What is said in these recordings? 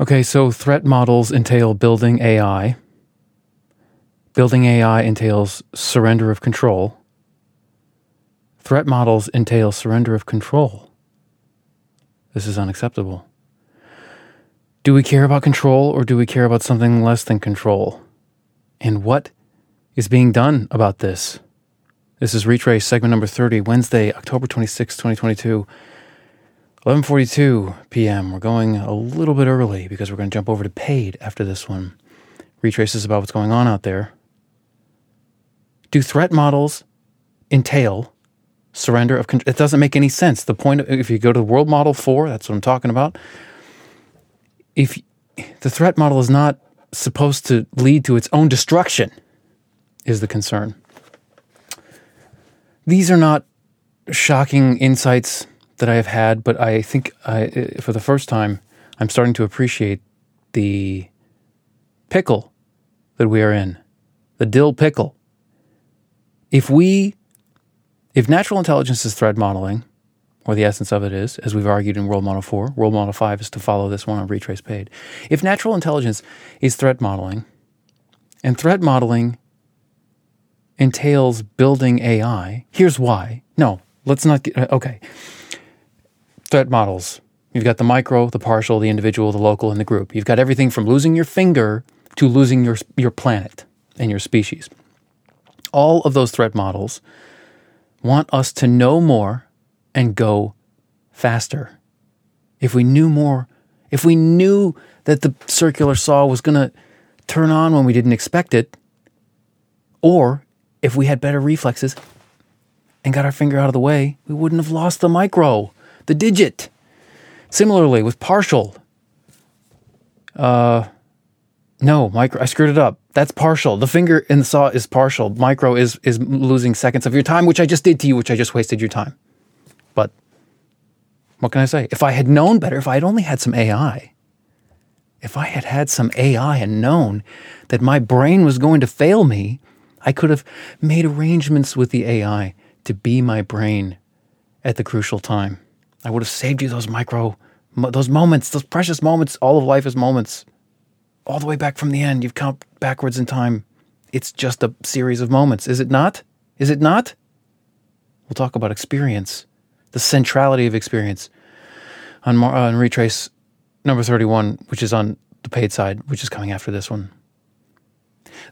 Okay, so threat models entail building AI. Building AI entails surrender of control. Threat models entail surrender of control. This is unacceptable. Do we care about control or do we care about something less than control? And what is being done about this? This is Retrace segment number 30, Wednesday, October 26, 2022. 11:42 p.m. We're going a little bit early because we're going to jump over to paid after this one. Retraces about what's going on out there. Do threat models entail surrender of control? It doesn't make any sense. The point, if you go to World Model 4, that's what I'm talking about. If the threat model is not supposed to lead to its own destruction, is the concern. These are not shocking insights that I have had, but I think I, uh, for the first time, I'm starting to appreciate the pickle that we are in, the dill pickle. If we, if natural intelligence is threat modeling, or the essence of it is, as we've argued in World Model 4, World Model 5 is to follow this one on Retrace Paid. If natural intelligence is threat modeling, and threat modeling entails building AI, here's why. No, let's not get, uh, okay threat models. You've got the micro, the partial, the individual, the local, and the group. You've got everything from losing your finger to losing your, your planet and your species. All of those threat models want us to know more and go faster. If we knew more, if we knew that the circular saw was going to turn on when we didn't expect it, or if we had better reflexes and got our finger out of the way, we wouldn't have lost the micro the digit. Similarly, with partial, uh, no, micro. I screwed it up. That's partial. The finger in the saw is partial. Micro is is losing seconds of your time, which I just did to you, which I just wasted your time. But what can I say? If I had known better, if I had only had some AI, if I had had some AI and known that my brain was going to fail me, I could have made arrangements with the AI to be my brain at the crucial time. I would have saved you those micro, those moments, those precious moments. All of life is moments. All the way back from the end, you've come backwards in time. It's just a series of moments, is it not? Is it not? We'll talk about experience, the centrality of experience on, uh, on retrace number 31, which is on the paid side, which is coming after this one.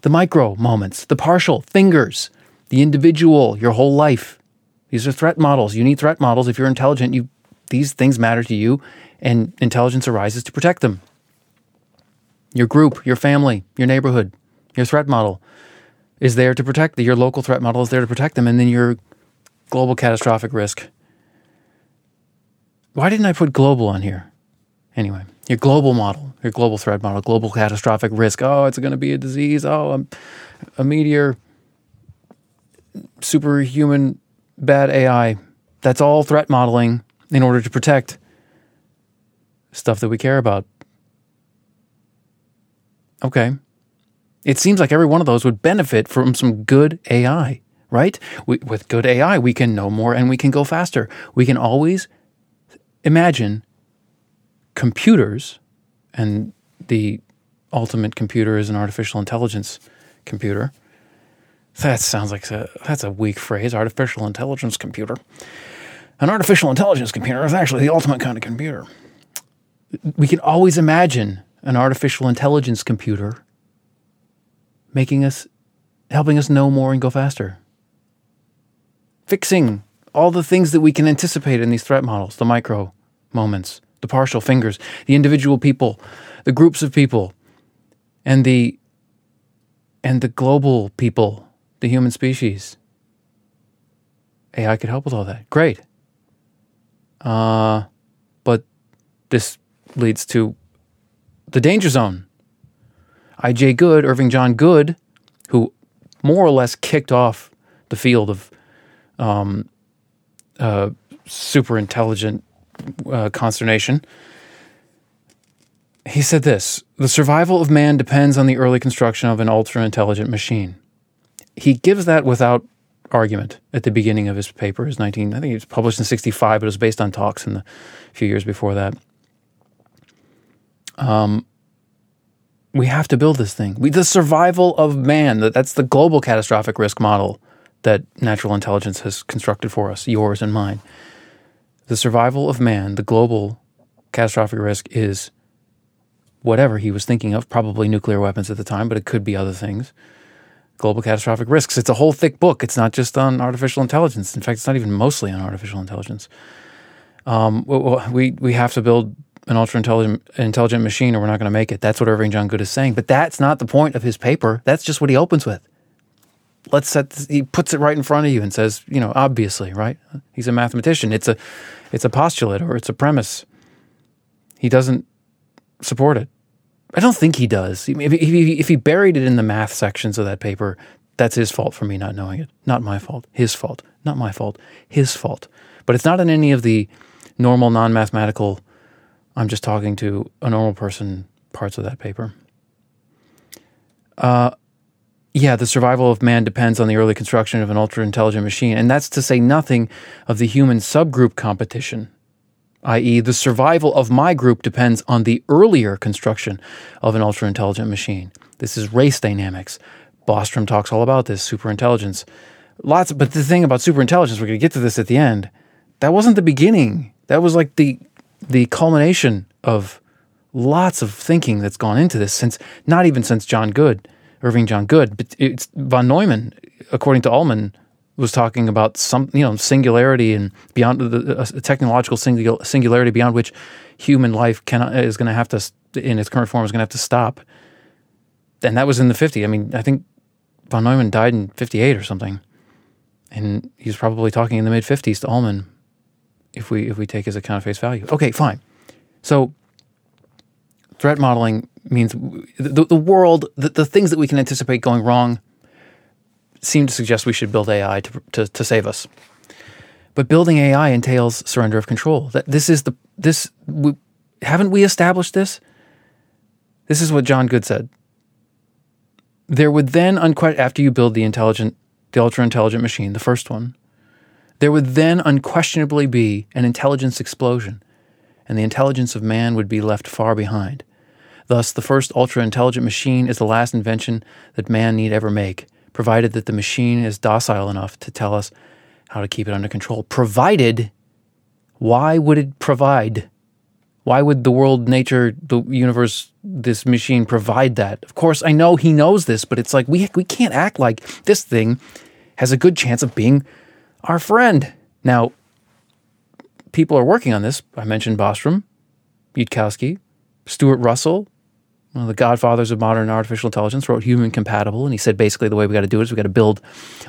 The micro moments, the partial fingers, the individual, your whole life. These are threat models. You need threat models. If you're intelligent, you these things matter to you, and intelligence arises to protect them. Your group, your family, your neighborhood, your threat model is there to protect them. Your local threat model is there to protect them, and then your global catastrophic risk. Why didn't I put global on here? Anyway, your global model, your global threat model, global catastrophic risk. Oh, it's going to be a disease. Oh, a, a meteor, superhuman bad AI. That's all threat modeling in order to protect stuff that we care about. Okay. It seems like every one of those would benefit from some good AI, right? We, with good AI, we can know more and we can go faster. We can always imagine computers, and the ultimate computer is an artificial intelligence computer. That sounds like a, that's a weak phrase, artificial intelligence computer. An artificial intelligence computer is actually the ultimate kind of computer. We can always imagine an artificial intelligence computer making us, helping us know more and go faster. Fixing all the things that we can anticipate in these threat models the micro moments, the partial fingers, the individual people, the groups of people, and the and the global people, the human species. AI could help with all that. Great. Uh, but this leads to the danger zone. I.J. Good, Irving John Good, who more or less kicked off the field of um, uh, super intelligent uh, consternation. He said this The survival of man depends on the early construction of an ultra intelligent machine. He gives that without argument at the beginning of his paper. His 19, I think it was published in 65, but it was based on talks in the few years before that. Um, we have to build this thing. We, the survival of man, that, that's the global catastrophic risk model that natural intelligence has constructed for us, yours and mine. The survival of man, the global catastrophic risk is whatever he was thinking of, probably nuclear weapons at the time, but it could be other things. Global catastrophic risks. It's a whole thick book. It's not just on artificial intelligence. In fact, it's not even mostly on artificial intelligence. Um, we we have to build an ultra intelligent intelligent machine, or we're not going to make it. That's what Irving John Good is saying. But that's not the point of his paper. That's just what he opens with. Let's set. This, he puts it right in front of you and says, you know, obviously, right? He's a mathematician. It's a it's a postulate or it's a premise. He doesn't support it. I don't think he does. If he, if he buried it in the math sections of that paper, that's his fault for me not knowing it. Not my fault. His fault. Not my fault. His fault. But it's not in any of the normal non mathematical, I'm just talking to a normal person parts of that paper. Uh, yeah, the survival of man depends on the early construction of an ultra intelligent machine. And that's to say nothing of the human subgroup competition i.e., the survival of my group depends on the earlier construction of an ultra intelligent machine. This is race dynamics. Bostrom talks all about this, superintelligence. Lots, but the thing about superintelligence, we're going to get to this at the end. That wasn't the beginning. That was like the the culmination of lots of thinking that's gone into this since not even since John Good, Irving John Good, but it's von Neumann, according to Ulam, was talking about some, you know, singularity and beyond the, a technological singularity beyond which human life cannot is going to have to, in its current form, is going to have to stop. And that was in the 50s. I mean, I think von Neumann died in 58 or something. And he was probably talking in the mid 50s to Ulam if we if we take his account of face value. Okay, fine. So threat modeling means the, the world, the, the things that we can anticipate going wrong seem to suggest we should build AI to, to, to save us. But building AI entails surrender of control. That this is the this we, haven't we established this? This is what John Good said. There would then unque- after you build the intelligent, the ultra intelligent machine, the first one, there would then unquestionably be an intelligence explosion, and the intelligence of man would be left far behind. Thus, the first ultra intelligent machine is the last invention that man need ever make provided that the machine is docile enough to tell us how to keep it under control. Provided, why would it provide? Why would the world, nature, the universe, this machine provide that? Of course, I know he knows this, but it's like we, we can't act like this thing has a good chance of being our friend. Now, people are working on this. I mentioned Bostrom, Yudkowsky, Stuart Russell, one of the godfathers of modern artificial intelligence, wrote Human Compatible, and he said basically the way we got to do it is we got to build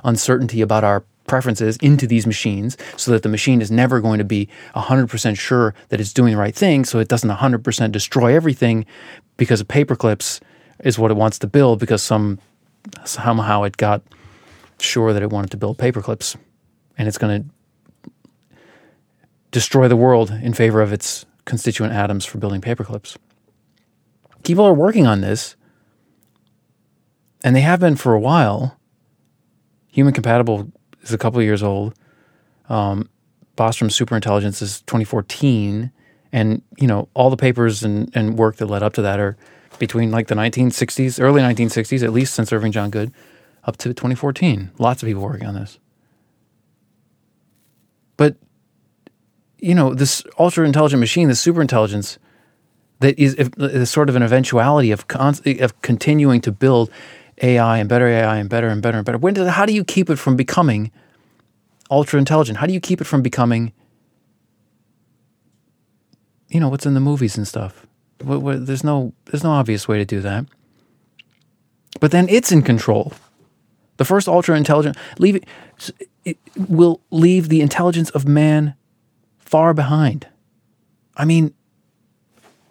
uncertainty about our preferences into these machines so that the machine is never going to be 100% sure that it's doing the right thing, so it doesn't 100% destroy everything because of paperclips is what it wants to build because some somehow it got sure that it wanted to build paperclips and it's going to destroy the world in favor of its constituent atoms for building paperclips people are working on this, and they have been for a while. Human compatible is a couple of years old. Um, Bostrom Superintelligence is 2014, and you know all the papers and, and work that led up to that are between like the 1960s, early 1960s, at least since Irving John Good, up to 2014. Lots of people working on this. But you know, this ultra intelligent machine, this superintelligence, that is, is sort of an eventuality of con- of continuing to build AI and better AI and better and better and better. When how do you keep it from becoming ultra intelligent? How do you keep it from becoming, you know, what's in the movies and stuff? What, what, there's no there's no obvious way to do that. But then it's in control. The first ultra intelligent leave it, it will leave the intelligence of man far behind. I mean,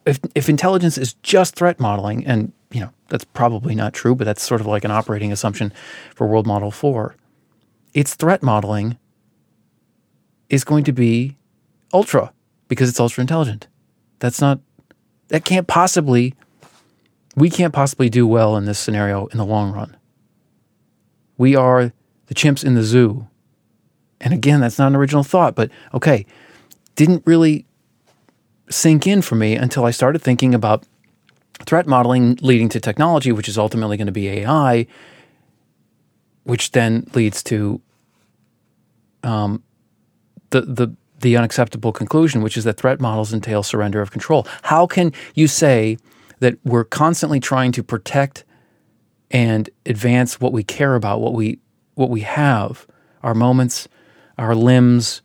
if if intelligence is just threat modeling, and you know that's probably not true, but that's sort of like an operating assumption for World Model Four. Its threat modeling is going to be ultra because it's ultra intelligent. That's not that can't possibly we can't possibly do well in this scenario in the long run. We are the chimps in the zoo. And again, that's not an original thought, but okay, didn't really sink in for me until I started thinking about threat modeling leading to technology, which is ultimately going to be AI, which then leads to um, the the the unacceptable conclusion, which is that threat models entail surrender of control. How can you say that we're constantly trying to protect and advance what we care about, what we what we have, our moments, our limbs,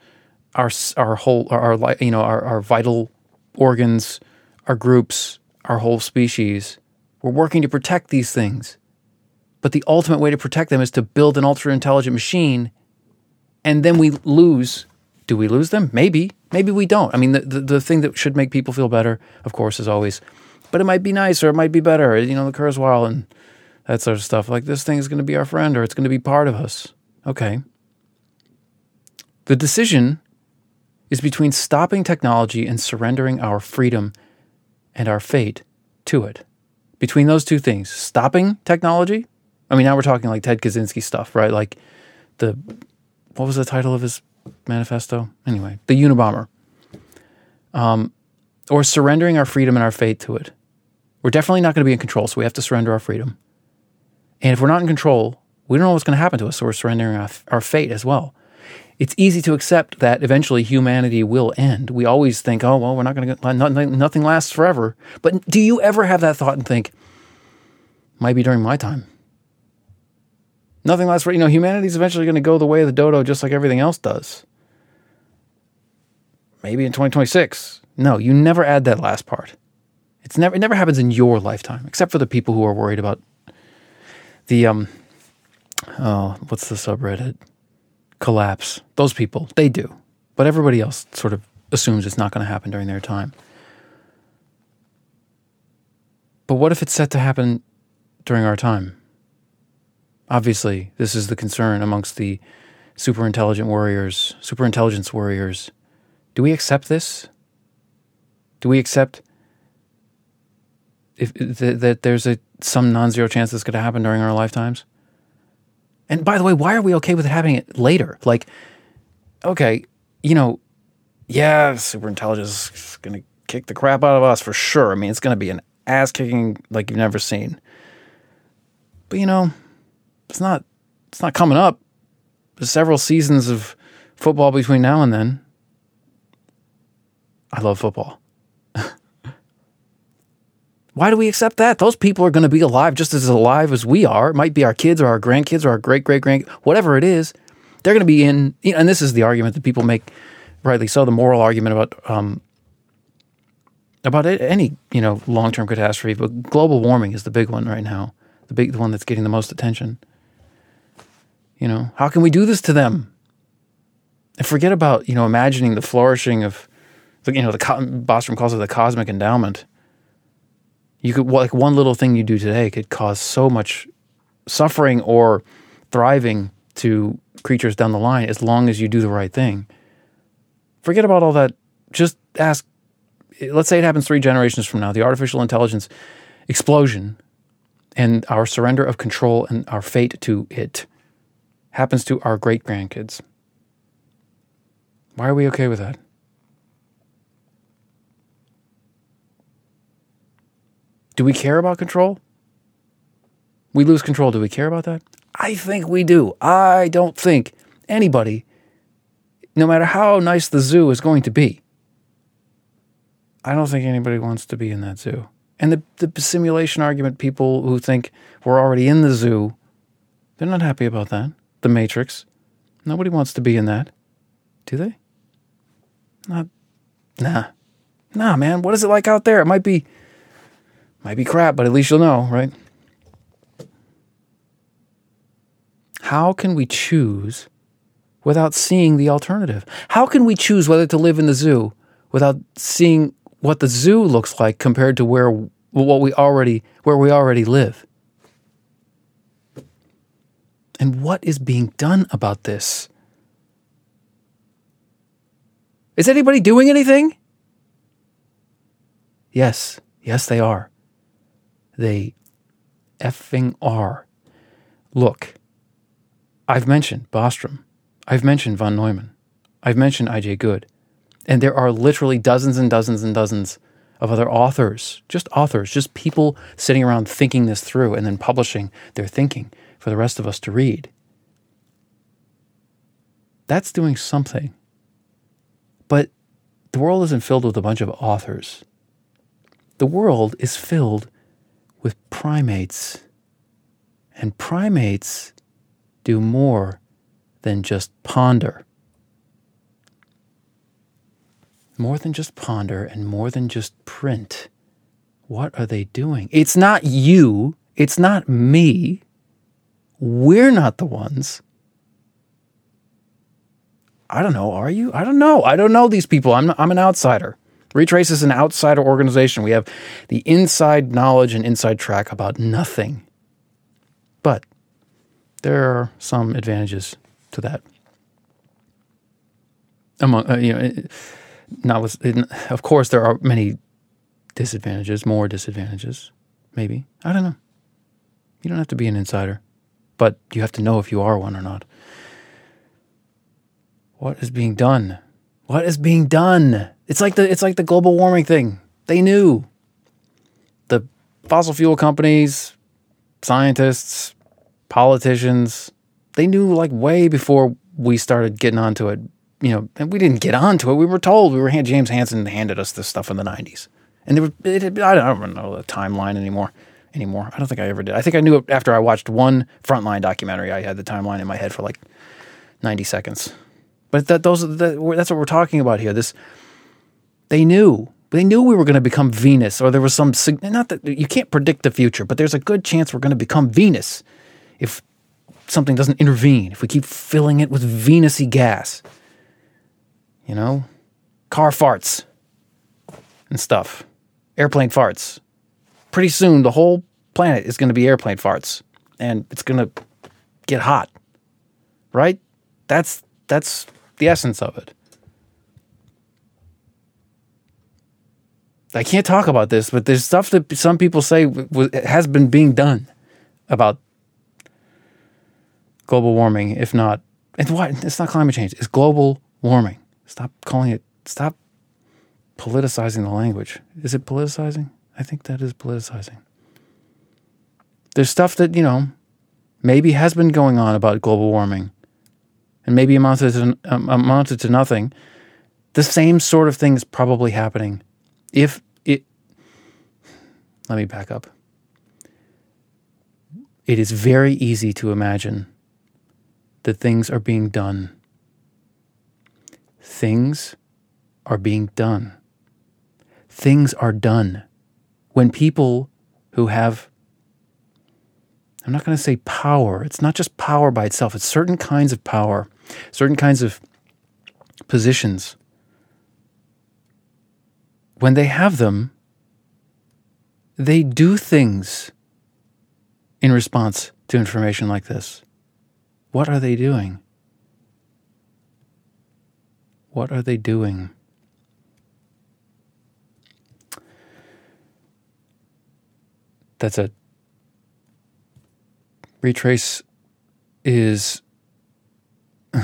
our our whole our, our you know our, our vital organs, our groups, our whole species. We're working to protect these things. But the ultimate way to protect them is to build an ultra intelligent machine and then we lose. Do we lose them? Maybe. Maybe we don't. I mean, the, the, the thing that should make people feel better, of course, is always, but it might be nicer. it might be better. You know, the Kurzweil and that sort of stuff. Like this thing is going to be our friend or it's going to be part of us. Okay. The decision is between stopping technology and surrendering our freedom and our fate to it. Between those two things, stopping technology. I mean, now we're talking like Ted Kaczynski stuff, right? Like the what was the title of his manifesto? Anyway, the Unabomber. Um, or surrendering our freedom and our fate to it. We're definitely not going to be in control, so we have to surrender our freedom. And if we're not in control, we don't know what's going to happen to us, so we're surrendering our, our fate as well. It's easy to accept that eventually humanity will end. We always think, oh, well, we're not going to, nothing, nothing lasts forever. But do you ever have that thought and think, might be during my time? Nothing lasts forever. You know, humanity's eventually going to go the way of the dodo just like everything else does. Maybe in 2026. No, you never add that last part. It's never, it never happens in your lifetime, except for the people who are worried about the um oh what's the subreddit collapse. Those people they do. But everybody else sort of assumes it's not going to happen during their time. But what if it's set to happen during our time? Obviously this is the concern amongst the super intelligent warriors super intelligence warriors. Do we accept this? Do we accept if, if that there's a some non-zero chance this could happen during our lifetimes? And by the way, why are we okay with it happening later? Like, okay, you know, yeah, super intelligence is going to kick the crap out of us for sure. I mean, it's going to be an ass kicking like you've never seen. But you know, it's not it's not coming up. There's several seasons of football between now and then. I love football. Why do we accept that? Those people are going to be alive just as alive as we are. It might be our kids or our grandkids or our great great grand, whatever it is. They're going to be in, and this is the argument that people make, rightly so, the moral argument about um, about any you know long term catastrophe. But global warming is the big one right now, the big the one that's getting the most attention. You know, how can we do this to them? And forget about you know imagining the flourishing of, you know, the Bostrom calls it the cosmic endowment you could like one little thing you do today could cause so much suffering or thriving to creatures down the line as long as you do the right thing. Forget about all that. Just ask let's say it happens 3 generations from now, the artificial intelligence explosion and our surrender of control and our fate to it happens to our great grandkids. Why are we okay with that? Do we care about control? We lose control. Do we care about that? I think we do. I don't think anybody, no matter how nice the zoo is going to be, I don't think anybody wants to be in that zoo. And the, the simulation argument, people who think we're already in the zoo, they're not happy about that. The Matrix. Nobody wants to be in that. Do they? Not, nah. Nah, man. What is it like out there? It might be might be crap, but at least you'll know, right? How can we choose without seeing the alternative? How can we choose whether to live in the zoo without seeing what the zoo looks like compared to where what we already where we already live? And what is being done about this? Is anybody doing anything? Yes, yes, they are. They effing are. Look, I've mentioned Bostrom. I've mentioned von Neumann. I've mentioned IJ Good. And there are literally dozens and dozens and dozens of other authors, just authors, just people sitting around thinking this through and then publishing their thinking for the rest of us to read. That's doing something. But the world isn't filled with a bunch of authors. The world is filled with primates. And primates do more than just ponder. More than just ponder and more than just print. What are they doing? It's not you. It's not me. We're not the ones. I don't know. Are you? I don't know. I don't know these people. I'm, I'm an outsider. Retrace is an outsider organization. We have the inside knowledge and inside track about nothing. But there are some advantages to that. Among uh, you know, not of course there are many disadvantages, more disadvantages, maybe. I don't know. You don't have to be an insider, but you have to know if you are one or not. What is being done? What is being done? It's like the it's like the global warming thing. They knew. The fossil fuel companies, scientists, politicians, they knew like way before we started getting onto it. You know, and we didn't get onto it. We were told. We were James Hansen handed us this stuff in the '90s, and there it, it, I don't know the timeline anymore. Anymore, I don't think I ever did. I think I knew it after I watched one Frontline documentary. I had the timeline in my head for like 90 seconds. But that those that, that's what we're talking about here. This they knew they knew we were going to become Venus, or there was some not that you can't predict the future, but there's a good chance we're going to become Venus if something doesn't intervene, if we keep filling it with Venusy gas, you know, car farts and stuff, airplane farts. Pretty soon, the whole planet is going to be airplane farts, and it's going to get hot, right? That's that's the essence of it. I can't talk about this, but there's stuff that some people say has been being done about global warming, if not, it's what? It's not climate change. It's global warming. Stop calling it. Stop politicizing the language. Is it politicizing? I think that is politicizing. There's stuff that you know maybe has been going on about global warming, and maybe amounted to um, amounted to nothing. The same sort of thing is probably happening if it, let me back up. It is very easy to imagine that things are being done. Things are being done. Things are done. When people who have, I'm not going to say power, it's not just power by itself, it's certain kinds of power, certain kinds of positions when they have them, they do things in response to information like this. What are they doing? What are they doing? That's a retrace is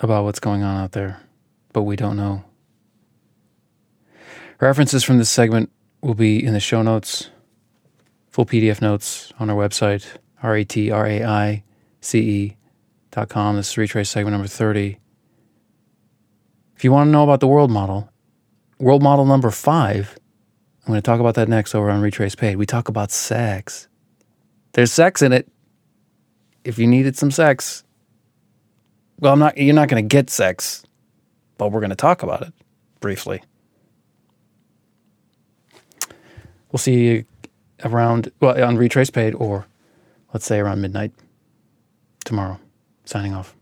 about what's going on out there, but we don't know. References from this segment will be in the show notes, full PDF notes on our website, R A T R A I C E dot com. This is Retrace segment number 30. If you want to know about the world model, world model number five, I'm going to talk about that next over on Retrace Paid. We talk about sex. There's sex in it. If you needed some sex, well, I'm not. You're not going to get sex, but we're going to talk about it briefly. We'll see you around, well, on Retrace Paid or let's say around midnight tomorrow. Signing off.